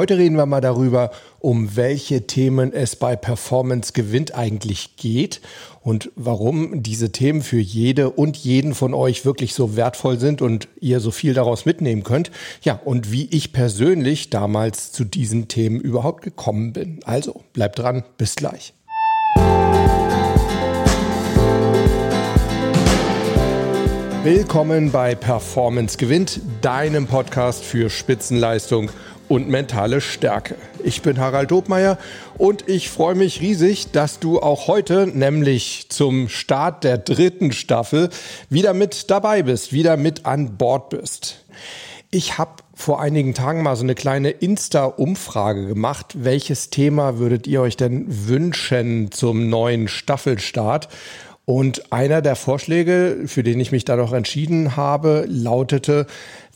Heute reden wir mal darüber, um welche Themen es bei Performance Gewinnt eigentlich geht und warum diese Themen für jede und jeden von euch wirklich so wertvoll sind und ihr so viel daraus mitnehmen könnt. Ja, und wie ich persönlich damals zu diesen Themen überhaupt gekommen bin. Also bleibt dran, bis gleich. Willkommen bei Performance Gewinnt, deinem Podcast für Spitzenleistung und mentale Stärke. Ich bin Harald Dobmeier und ich freue mich riesig, dass du auch heute, nämlich zum Start der dritten Staffel, wieder mit dabei bist, wieder mit an Bord bist. Ich habe vor einigen Tagen mal so eine kleine Insta-Umfrage gemacht. Welches Thema würdet ihr euch denn wünschen zum neuen Staffelstart? Und einer der Vorschläge, für den ich mich da noch entschieden habe, lautete,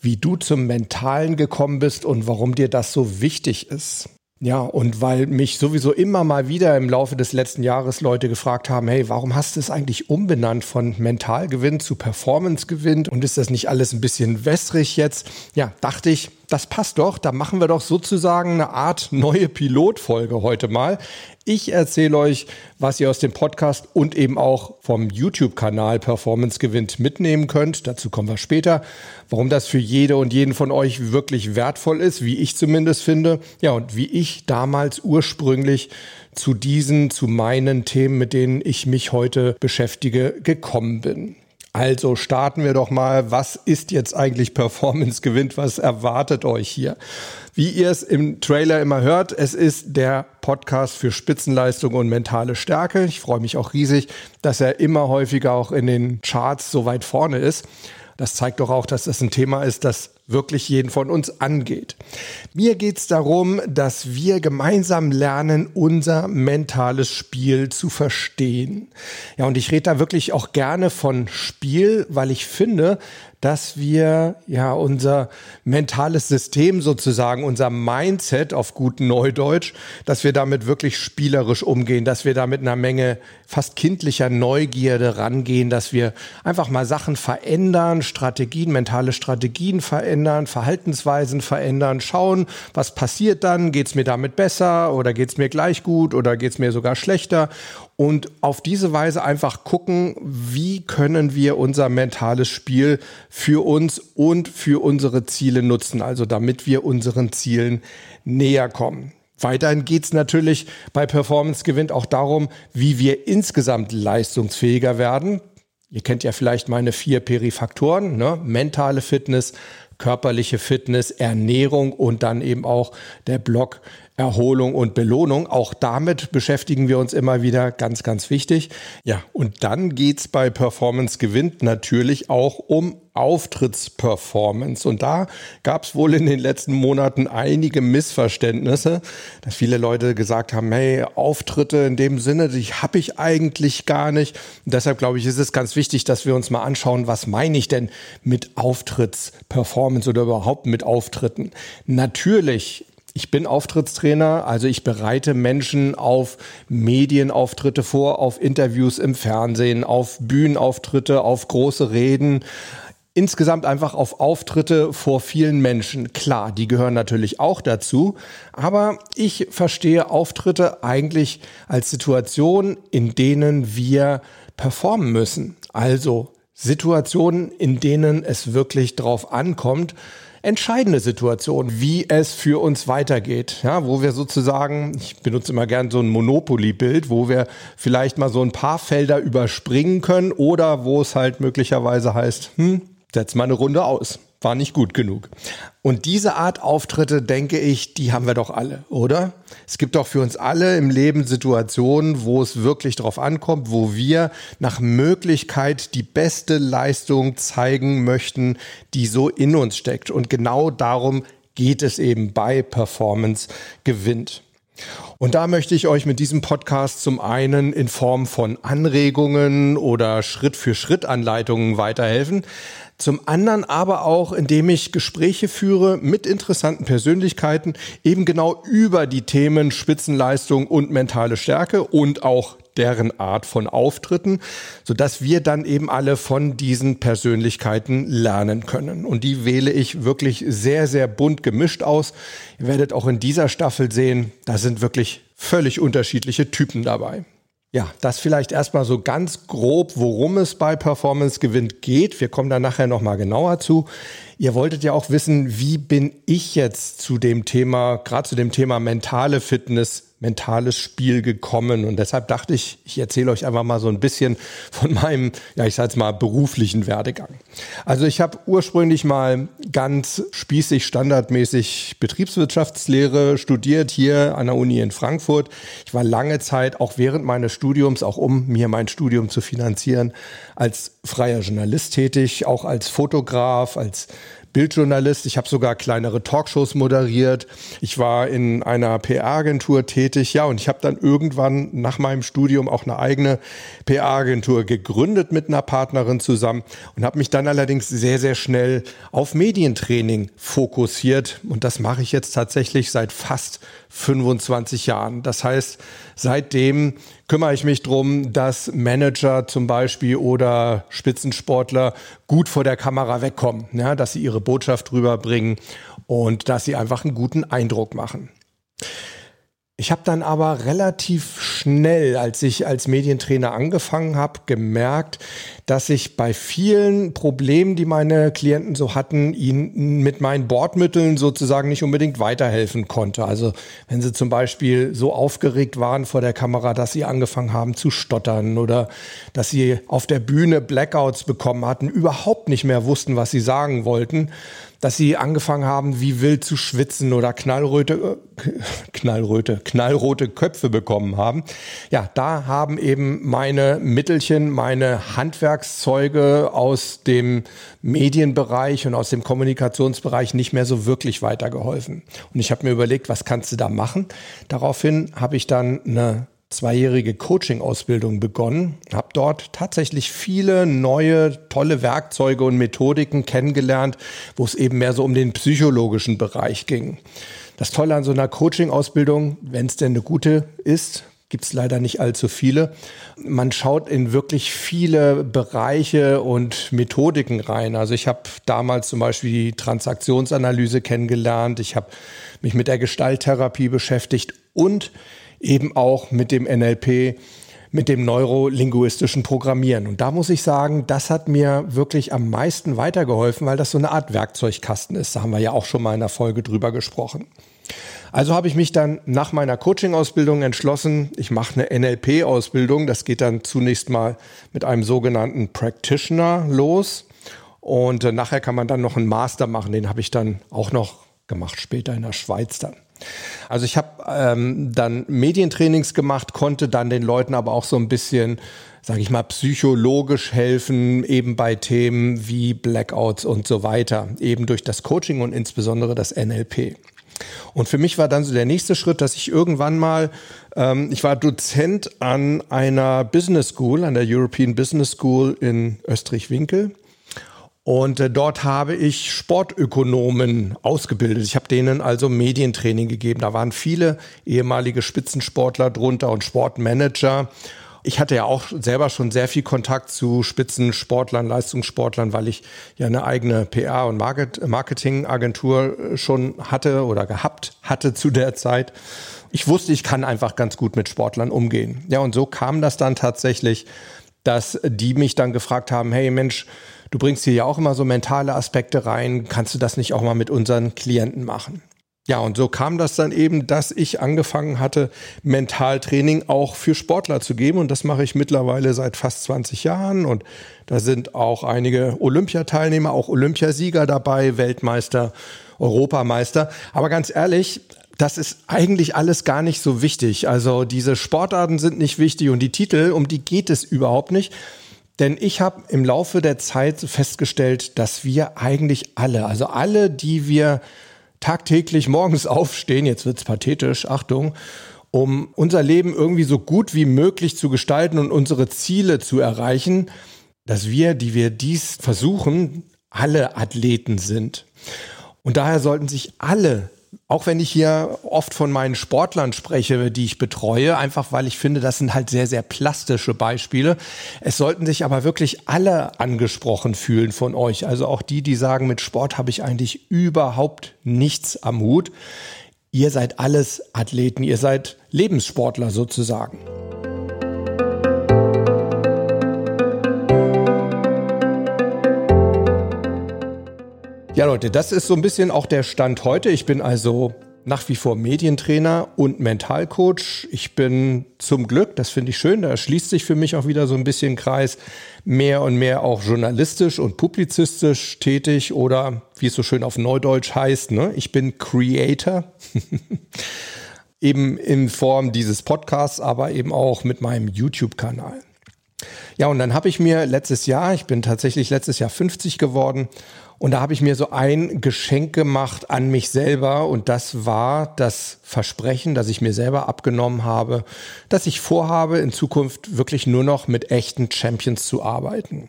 wie du zum Mentalen gekommen bist und warum dir das so wichtig ist. Ja, und weil mich sowieso immer mal wieder im Laufe des letzten Jahres Leute gefragt haben, hey, warum hast du es eigentlich umbenannt von Mentalgewinn zu Performancegewinn und ist das nicht alles ein bisschen wässrig jetzt? Ja, dachte ich, das passt doch. Da machen wir doch sozusagen eine Art neue Pilotfolge heute mal. Ich erzähle euch, was ihr aus dem Podcast und eben auch vom YouTube-Kanal Performance gewinnt mitnehmen könnt. Dazu kommen wir später. Warum das für jede und jeden von euch wirklich wertvoll ist, wie ich zumindest finde. Ja, und wie ich damals ursprünglich zu diesen, zu meinen Themen, mit denen ich mich heute beschäftige, gekommen bin. Also starten wir doch mal. Was ist jetzt eigentlich Performance gewinnt? Was erwartet euch hier? Wie ihr es im Trailer immer hört, es ist der Podcast für Spitzenleistung und mentale Stärke. Ich freue mich auch riesig, dass er immer häufiger auch in den Charts so weit vorne ist. Das zeigt doch auch, dass das ein Thema ist, das wirklich jeden von uns angeht. Mir geht es darum, dass wir gemeinsam lernen, unser mentales Spiel zu verstehen. Ja, und ich rede da wirklich auch gerne von Spiel, weil ich finde, dass wir ja unser mentales System sozusagen, unser Mindset auf gut Neudeutsch, dass wir damit wirklich spielerisch umgehen, dass wir da mit einer Menge fast kindlicher Neugierde rangehen, dass wir einfach mal Sachen verändern, Strategien, mentale Strategien verändern, Verhaltensweisen verändern, schauen, was passiert dann, geht es mir damit besser oder geht es mir gleich gut oder geht es mir sogar schlechter und auf diese Weise einfach gucken, wie können wir unser mentales Spiel für uns und für unsere Ziele nutzen, also damit wir unseren Zielen näher kommen. Weiterhin geht es natürlich bei Performance Gewinn auch darum, wie wir insgesamt leistungsfähiger werden. Ihr kennt ja vielleicht meine vier Perifaktoren, ne? mentale Fitness, körperliche Fitness, Ernährung und dann eben auch der Block Erholung und Belohnung. Auch damit beschäftigen wir uns immer wieder, ganz, ganz wichtig. Ja, und dann geht's bei Performance gewinnt natürlich auch um Auftrittsperformance. Und da gab es wohl in den letzten Monaten einige Missverständnisse, dass viele Leute gesagt haben, hey, Auftritte in dem Sinne, die habe ich eigentlich gar nicht. Und deshalb glaube ich, ist es ganz wichtig, dass wir uns mal anschauen, was meine ich denn mit Auftrittsperformance oder überhaupt mit Auftritten. Natürlich ich bin Auftrittstrainer, also ich bereite Menschen auf Medienauftritte vor, auf Interviews im Fernsehen, auf Bühnenauftritte, auf große Reden. Insgesamt einfach auf Auftritte vor vielen Menschen. Klar, die gehören natürlich auch dazu, aber ich verstehe Auftritte eigentlich als Situation, in denen wir performen müssen. Also Situationen, in denen es wirklich drauf ankommt, entscheidende Situation, wie es für uns weitergeht. Ja, wo wir sozusagen, ich benutze immer gern so ein Monopoly-Bild, wo wir vielleicht mal so ein paar Felder überspringen können oder wo es halt möglicherweise heißt, hm, setz mal eine Runde aus war nicht gut genug. Und diese Art Auftritte, denke ich, die haben wir doch alle, oder? Es gibt doch für uns alle im Leben Situationen, wo es wirklich drauf ankommt, wo wir nach Möglichkeit die beste Leistung zeigen möchten, die so in uns steckt. Und genau darum geht es eben bei Performance gewinnt. Und da möchte ich euch mit diesem Podcast zum einen in Form von Anregungen oder Schritt-für-Schritt-Anleitungen weiterhelfen, zum anderen aber auch, indem ich Gespräche führe mit interessanten Persönlichkeiten, eben genau über die Themen Spitzenleistung und mentale Stärke und auch deren Art von Auftritten, sodass wir dann eben alle von diesen Persönlichkeiten lernen können. Und die wähle ich wirklich sehr, sehr bunt gemischt aus. Ihr werdet auch in dieser Staffel sehen, da sind wirklich völlig unterschiedliche Typen dabei. Ja, das vielleicht erstmal so ganz grob, worum es bei Performance Gewinn geht. Wir kommen da nachher nochmal genauer zu. Ihr wolltet ja auch wissen, wie bin ich jetzt zu dem Thema, gerade zu dem Thema mentale Fitness mentales Spiel gekommen. Und deshalb dachte ich, ich erzähle euch einfach mal so ein bisschen von meinem, ja, ich sage jetzt mal, beruflichen Werdegang. Also ich habe ursprünglich mal ganz spießig, standardmäßig Betriebswirtschaftslehre studiert hier an der Uni in Frankfurt. Ich war lange Zeit, auch während meines Studiums, auch um mir mein Studium zu finanzieren, als freier Journalist tätig, auch als Fotograf, als Bildjournalist. Ich habe sogar kleinere Talkshows moderiert. Ich war in einer PR-Agentur tätig. Ja, und ich habe dann irgendwann nach meinem Studium auch eine eigene PR-Agentur gegründet mit einer Partnerin zusammen und habe mich dann allerdings sehr, sehr schnell auf Medientraining fokussiert. Und das mache ich jetzt tatsächlich seit fast 25 Jahren. Das heißt, seitdem kümmere ich mich drum, dass Manager zum Beispiel oder Spitzensportler gut vor der Kamera wegkommen, ja, dass sie ihre Botschaft rüberbringen und dass sie einfach einen guten Eindruck machen. Ich habe dann aber relativ schnell, als ich als Medientrainer angefangen habe, gemerkt, dass ich bei vielen Problemen, die meine Klienten so hatten, ihnen mit meinen Bordmitteln sozusagen nicht unbedingt weiterhelfen konnte. Also wenn sie zum Beispiel so aufgeregt waren vor der Kamera, dass sie angefangen haben zu stottern oder dass sie auf der Bühne Blackouts bekommen hatten, überhaupt nicht mehr wussten, was sie sagen wollten, dass sie angefangen haben, wie wild zu schwitzen oder knallröte, äh, knallröte, knallrote Köpfe bekommen haben. Ja, da haben eben meine Mittelchen, meine Handwerkszeuge aus dem Medienbereich und aus dem Kommunikationsbereich nicht mehr so wirklich weitergeholfen. Und ich habe mir überlegt, was kannst du da machen? Daraufhin habe ich dann eine zweijährige Coaching-Ausbildung begonnen, habe dort tatsächlich viele neue, tolle Werkzeuge und Methodiken kennengelernt, wo es eben mehr so um den psychologischen Bereich ging. Das Tolle an so einer Coaching-Ausbildung, wenn es denn eine gute ist, gibt es leider nicht allzu viele. Man schaut in wirklich viele Bereiche und Methodiken rein. Also ich habe damals zum Beispiel die Transaktionsanalyse kennengelernt, ich habe mich mit der Gestalttherapie beschäftigt und eben auch mit dem NLP, mit dem neurolinguistischen Programmieren. Und da muss ich sagen, das hat mir wirklich am meisten weitergeholfen, weil das so eine Art Werkzeugkasten ist. Da haben wir ja auch schon mal in der Folge drüber gesprochen. Also habe ich mich dann nach meiner Coaching-Ausbildung entschlossen, ich mache eine NLP-Ausbildung. Das geht dann zunächst mal mit einem sogenannten Practitioner los. Und äh, nachher kann man dann noch einen Master machen. Den habe ich dann auch noch gemacht, später in der Schweiz dann. Also ich habe ähm, dann Medientrainings gemacht, konnte dann den Leuten aber auch so ein bisschen, sage ich mal, psychologisch helfen, eben bei Themen wie Blackouts und so weiter, eben durch das Coaching und insbesondere das NLP. Und für mich war dann so der nächste Schritt, dass ich irgendwann mal, ähm, ich war Dozent an einer Business School, an der European Business School in Österreich-Winkel und äh, dort habe ich Sportökonomen ausgebildet. Ich habe denen also Medientraining gegeben. Da waren viele ehemalige Spitzensportler drunter und Sportmanager. Ich hatte ja auch selber schon sehr viel Kontakt zu Spitzensportlern, Leistungssportlern, weil ich ja eine eigene PR- und Marketingagentur äh, schon hatte oder gehabt hatte zu der Zeit. Ich wusste, ich kann einfach ganz gut mit Sportlern umgehen. Ja, und so kam das dann tatsächlich, dass die mich dann gefragt haben, hey Mensch, Du bringst hier ja auch immer so mentale Aspekte rein. Kannst du das nicht auch mal mit unseren Klienten machen? Ja, und so kam das dann eben, dass ich angefangen hatte, Mentaltraining auch für Sportler zu geben. Und das mache ich mittlerweile seit fast 20 Jahren. Und da sind auch einige Olympiateilnehmer, auch Olympiasieger dabei, Weltmeister, Europameister. Aber ganz ehrlich, das ist eigentlich alles gar nicht so wichtig. Also diese Sportarten sind nicht wichtig und die Titel, um die geht es überhaupt nicht. Denn ich habe im Laufe der Zeit festgestellt, dass wir eigentlich alle, also alle, die wir tagtäglich morgens aufstehen, jetzt wird's pathetisch, Achtung, um unser Leben irgendwie so gut wie möglich zu gestalten und unsere Ziele zu erreichen, dass wir, die wir dies versuchen, alle Athleten sind. Und daher sollten sich alle auch wenn ich hier oft von meinen Sportlern spreche, die ich betreue, einfach weil ich finde, das sind halt sehr, sehr plastische Beispiele. Es sollten sich aber wirklich alle angesprochen fühlen von euch. Also auch die, die sagen, mit Sport habe ich eigentlich überhaupt nichts am Hut. Ihr seid alles Athleten, ihr seid Lebenssportler sozusagen. Ja, Leute, das ist so ein bisschen auch der Stand heute. Ich bin also nach wie vor Medientrainer und Mentalcoach. Ich bin zum Glück, das finde ich schön, da schließt sich für mich auch wieder so ein bisschen Kreis, mehr und mehr auch journalistisch und publizistisch tätig oder wie es so schön auf Neudeutsch heißt, ne? ich bin Creator. eben in Form dieses Podcasts, aber eben auch mit meinem YouTube-Kanal. Ja, und dann habe ich mir letztes Jahr, ich bin tatsächlich letztes Jahr 50 geworden und da habe ich mir so ein Geschenk gemacht an mich selber und das war das Versprechen, das ich mir selber abgenommen habe, dass ich vorhabe, in Zukunft wirklich nur noch mit echten Champions zu arbeiten.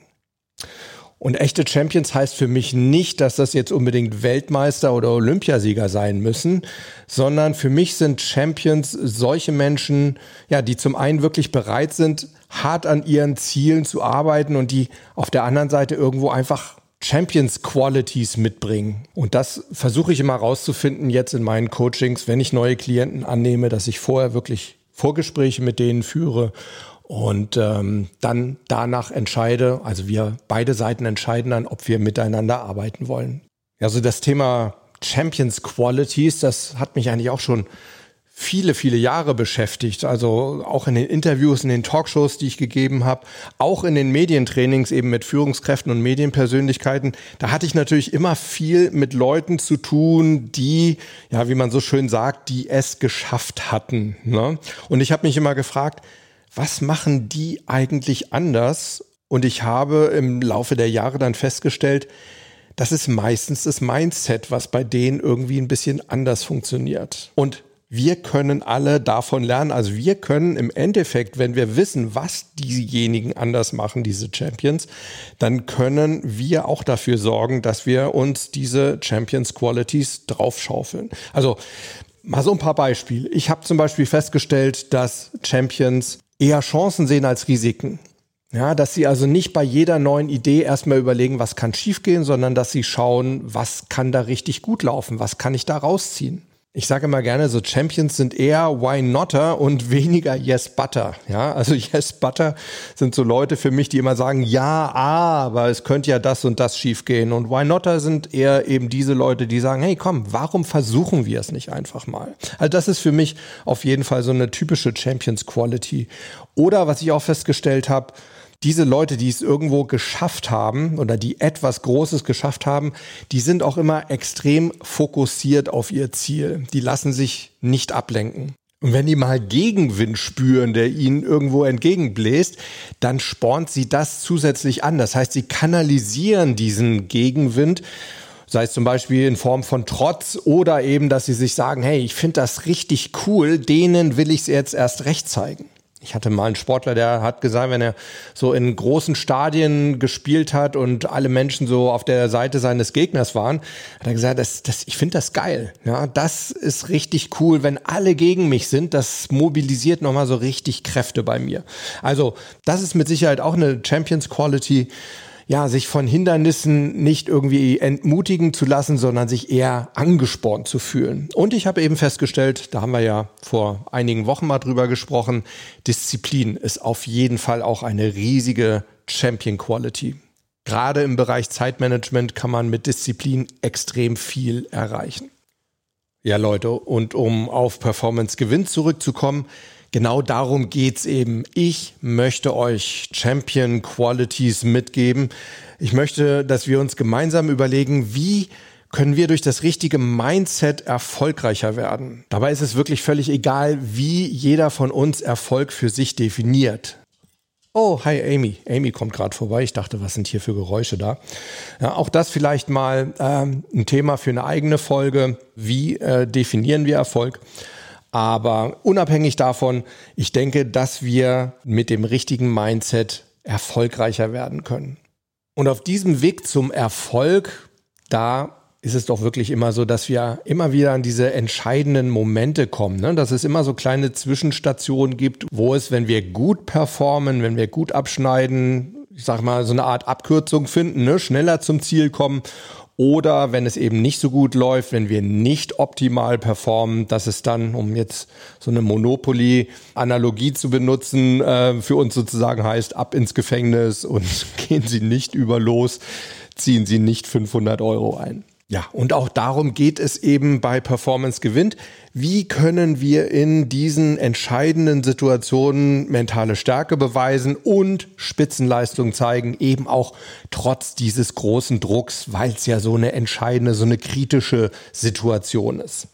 Und echte Champions heißt für mich nicht, dass das jetzt unbedingt Weltmeister oder Olympiasieger sein müssen, sondern für mich sind Champions solche Menschen, ja, die zum einen wirklich bereit sind, hart an ihren Zielen zu arbeiten und die auf der anderen Seite irgendwo einfach Champions Qualities mitbringen. Und das versuche ich immer rauszufinden jetzt in meinen Coachings, wenn ich neue Klienten annehme, dass ich vorher wirklich Vorgespräche mit denen führe und ähm, dann danach entscheide, also wir beide Seiten entscheiden dann, ob wir miteinander arbeiten wollen. Also das Thema Champions Qualities, das hat mich eigentlich auch schon viele, viele Jahre beschäftigt. Also auch in den Interviews, in den Talkshows, die ich gegeben habe, auch in den Medientrainings eben mit Führungskräften und Medienpersönlichkeiten. Da hatte ich natürlich immer viel mit Leuten zu tun, die, ja, wie man so schön sagt, die es geschafft hatten. Ne? Und ich habe mich immer gefragt, was machen die eigentlich anders? Und ich habe im Laufe der Jahre dann festgestellt, das ist meistens das Mindset, was bei denen irgendwie ein bisschen anders funktioniert. Und wir können alle davon lernen. Also wir können im Endeffekt, wenn wir wissen, was diejenigen anders machen, diese Champions, dann können wir auch dafür sorgen, dass wir uns diese Champions Qualities draufschaufeln. Also mal so ein paar Beispiele. Ich habe zum Beispiel festgestellt, dass Champions eher Chancen sehen als Risiken. Ja, dass sie also nicht bei jeder neuen Idee erstmal überlegen, was kann schiefgehen, sondern dass sie schauen, was kann da richtig gut laufen, was kann ich da rausziehen. Ich sage immer gerne, so Champions sind eher Why Notter und weniger Yes Butter. Ja, also Yes Butter sind so Leute für mich, die immer sagen, ja, aber es könnte ja das und das schiefgehen. Und Why Notter sind eher eben diese Leute, die sagen, hey, komm, warum versuchen wir es nicht einfach mal? Also das ist für mich auf jeden Fall so eine typische Champions Quality. Oder was ich auch festgestellt habe, diese Leute, die es irgendwo geschafft haben oder die etwas Großes geschafft haben, die sind auch immer extrem fokussiert auf ihr Ziel. Die lassen sich nicht ablenken. Und wenn die mal Gegenwind spüren, der ihnen irgendwo entgegenbläst, dann spornt sie das zusätzlich an. Das heißt, sie kanalisieren diesen Gegenwind sei es zum Beispiel in Form von Trotz oder eben, dass sie sich sagen, hey, ich finde das richtig cool, denen will ich es jetzt erst recht zeigen. Ich hatte mal einen Sportler, der hat gesagt, wenn er so in großen Stadien gespielt hat und alle Menschen so auf der Seite seines Gegners waren, hat er gesagt, das, das, ich finde das geil. Ja, das ist richtig cool, wenn alle gegen mich sind. Das mobilisiert nochmal so richtig Kräfte bei mir. Also, das ist mit Sicherheit auch eine Champions Quality ja, sich von Hindernissen nicht irgendwie entmutigen zu lassen, sondern sich eher angespornt zu fühlen. Und ich habe eben festgestellt, da haben wir ja vor einigen Wochen mal drüber gesprochen, Disziplin ist auf jeden Fall auch eine riesige Champion Quality. Gerade im Bereich Zeitmanagement kann man mit Disziplin extrem viel erreichen. Ja, Leute, und um auf Performance Gewinn zurückzukommen, genau darum geht's eben. Ich möchte euch Champion Qualities mitgeben. Ich möchte, dass wir uns gemeinsam überlegen, wie können wir durch das richtige Mindset erfolgreicher werden. Dabei ist es wirklich völlig egal, wie jeder von uns Erfolg für sich definiert. Oh, hi Amy. Amy kommt gerade vorbei. Ich dachte, was sind hier für Geräusche da? Ja, auch das vielleicht mal ähm, ein Thema für eine eigene Folge. Wie äh, definieren wir Erfolg? Aber unabhängig davon, ich denke, dass wir mit dem richtigen Mindset erfolgreicher werden können. Und auf diesem Weg zum Erfolg, da ist es doch wirklich immer so, dass wir immer wieder an diese entscheidenden Momente kommen. Ne? Dass es immer so kleine Zwischenstationen gibt, wo es, wenn wir gut performen, wenn wir gut abschneiden, ich sag mal, so eine Art Abkürzung finden, ne? schneller zum Ziel kommen. Oder wenn es eben nicht so gut läuft, wenn wir nicht optimal performen, dass es dann, um jetzt so eine Monopoly-Analogie zu benutzen, äh, für uns sozusagen heißt, ab ins Gefängnis und gehen Sie nicht über los, ziehen Sie nicht 500 Euro ein. Ja, und auch darum geht es eben bei Performance gewinnt. Wie können wir in diesen entscheidenden Situationen mentale Stärke beweisen und Spitzenleistung zeigen, eben auch trotz dieses großen Drucks, weil es ja so eine entscheidende, so eine kritische Situation ist.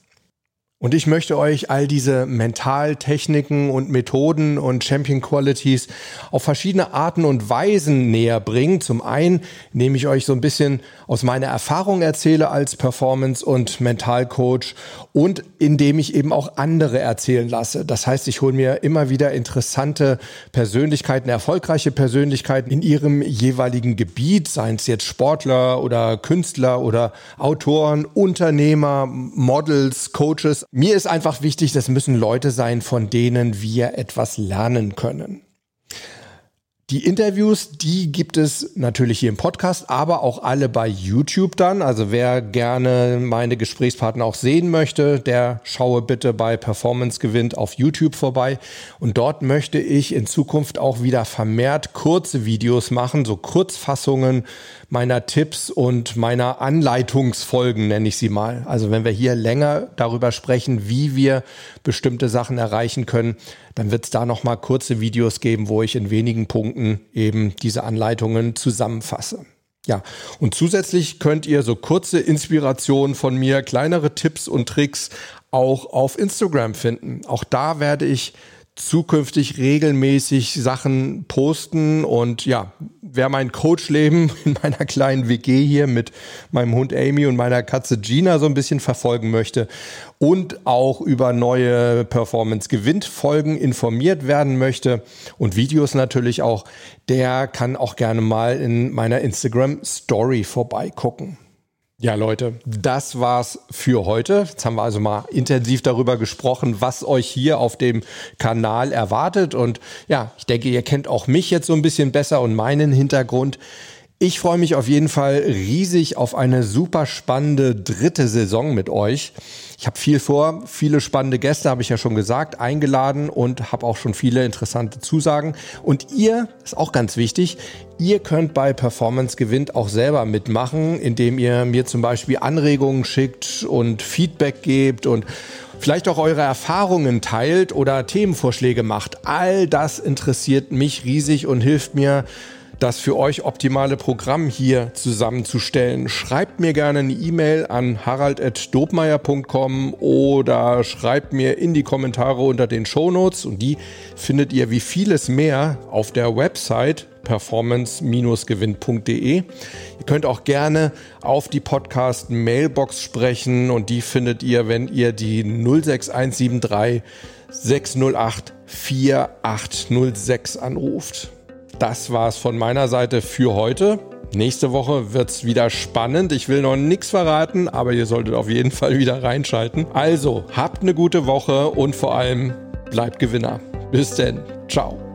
Und ich möchte euch all diese Mentaltechniken und Methoden und Champion Qualities auf verschiedene Arten und Weisen näher bringen. Zum einen nehme ich euch so ein bisschen aus meiner Erfahrung erzähle als Performance- und Mentalcoach und indem ich eben auch andere erzählen lasse. Das heißt, ich hole mir immer wieder interessante Persönlichkeiten, erfolgreiche Persönlichkeiten in ihrem jeweiligen Gebiet, seien es jetzt Sportler oder Künstler oder Autoren, Unternehmer, Models, Coaches mir ist einfach wichtig, das müssen Leute sein, von denen wir etwas lernen können. Die Interviews, die gibt es natürlich hier im Podcast, aber auch alle bei YouTube dann. Also wer gerne meine Gesprächspartner auch sehen möchte, der schaue bitte bei Performance Gewinnt auf YouTube vorbei. Und dort möchte ich in Zukunft auch wieder vermehrt kurze Videos machen, so Kurzfassungen meiner Tipps und meiner Anleitungsfolgen, nenne ich sie mal. Also wenn wir hier länger darüber sprechen, wie wir bestimmte Sachen erreichen können, dann wird es da nochmal kurze Videos geben, wo ich in wenigen Punkten eben diese Anleitungen zusammenfasse. Ja, und zusätzlich könnt ihr so kurze Inspirationen von mir, kleinere Tipps und Tricks auch auf Instagram finden. Auch da werde ich zukünftig regelmäßig Sachen posten und ja, wer mein Coachleben in meiner kleinen WG hier mit meinem Hund Amy und meiner Katze Gina so ein bisschen verfolgen möchte und auch über neue Performance-Gewinn-Folgen informiert werden möchte und Videos natürlich auch, der kann auch gerne mal in meiner Instagram Story vorbeigucken. Ja, Leute, das war's für heute. Jetzt haben wir also mal intensiv darüber gesprochen, was euch hier auf dem Kanal erwartet. Und ja, ich denke, ihr kennt auch mich jetzt so ein bisschen besser und meinen Hintergrund. Ich freue mich auf jeden Fall riesig auf eine super spannende dritte Saison mit euch. Ich habe viel vor, viele spannende Gäste, habe ich ja schon gesagt, eingeladen und habe auch schon viele interessante Zusagen. Und ihr, ist auch ganz wichtig, ihr könnt bei Performance Gewinnt auch selber mitmachen, indem ihr mir zum Beispiel Anregungen schickt und Feedback gebt und vielleicht auch eure Erfahrungen teilt oder Themenvorschläge macht. All das interessiert mich riesig und hilft mir, das für euch optimale Programm hier zusammenzustellen. Schreibt mir gerne eine E-Mail an harald.dobmeier.com oder schreibt mir in die Kommentare unter den Shownotes und die findet ihr wie vieles mehr auf der Website performance-gewinn.de. Ihr könnt auch gerne auf die Podcast Mailbox sprechen und die findet ihr, wenn ihr die 06173 608 4806 anruft das war's von meiner Seite für heute. Nächste Woche wird's wieder spannend. Ich will noch nichts verraten, aber ihr solltet auf jeden Fall wieder reinschalten. Also, habt eine gute Woche und vor allem bleibt Gewinner. Bis denn. Ciao.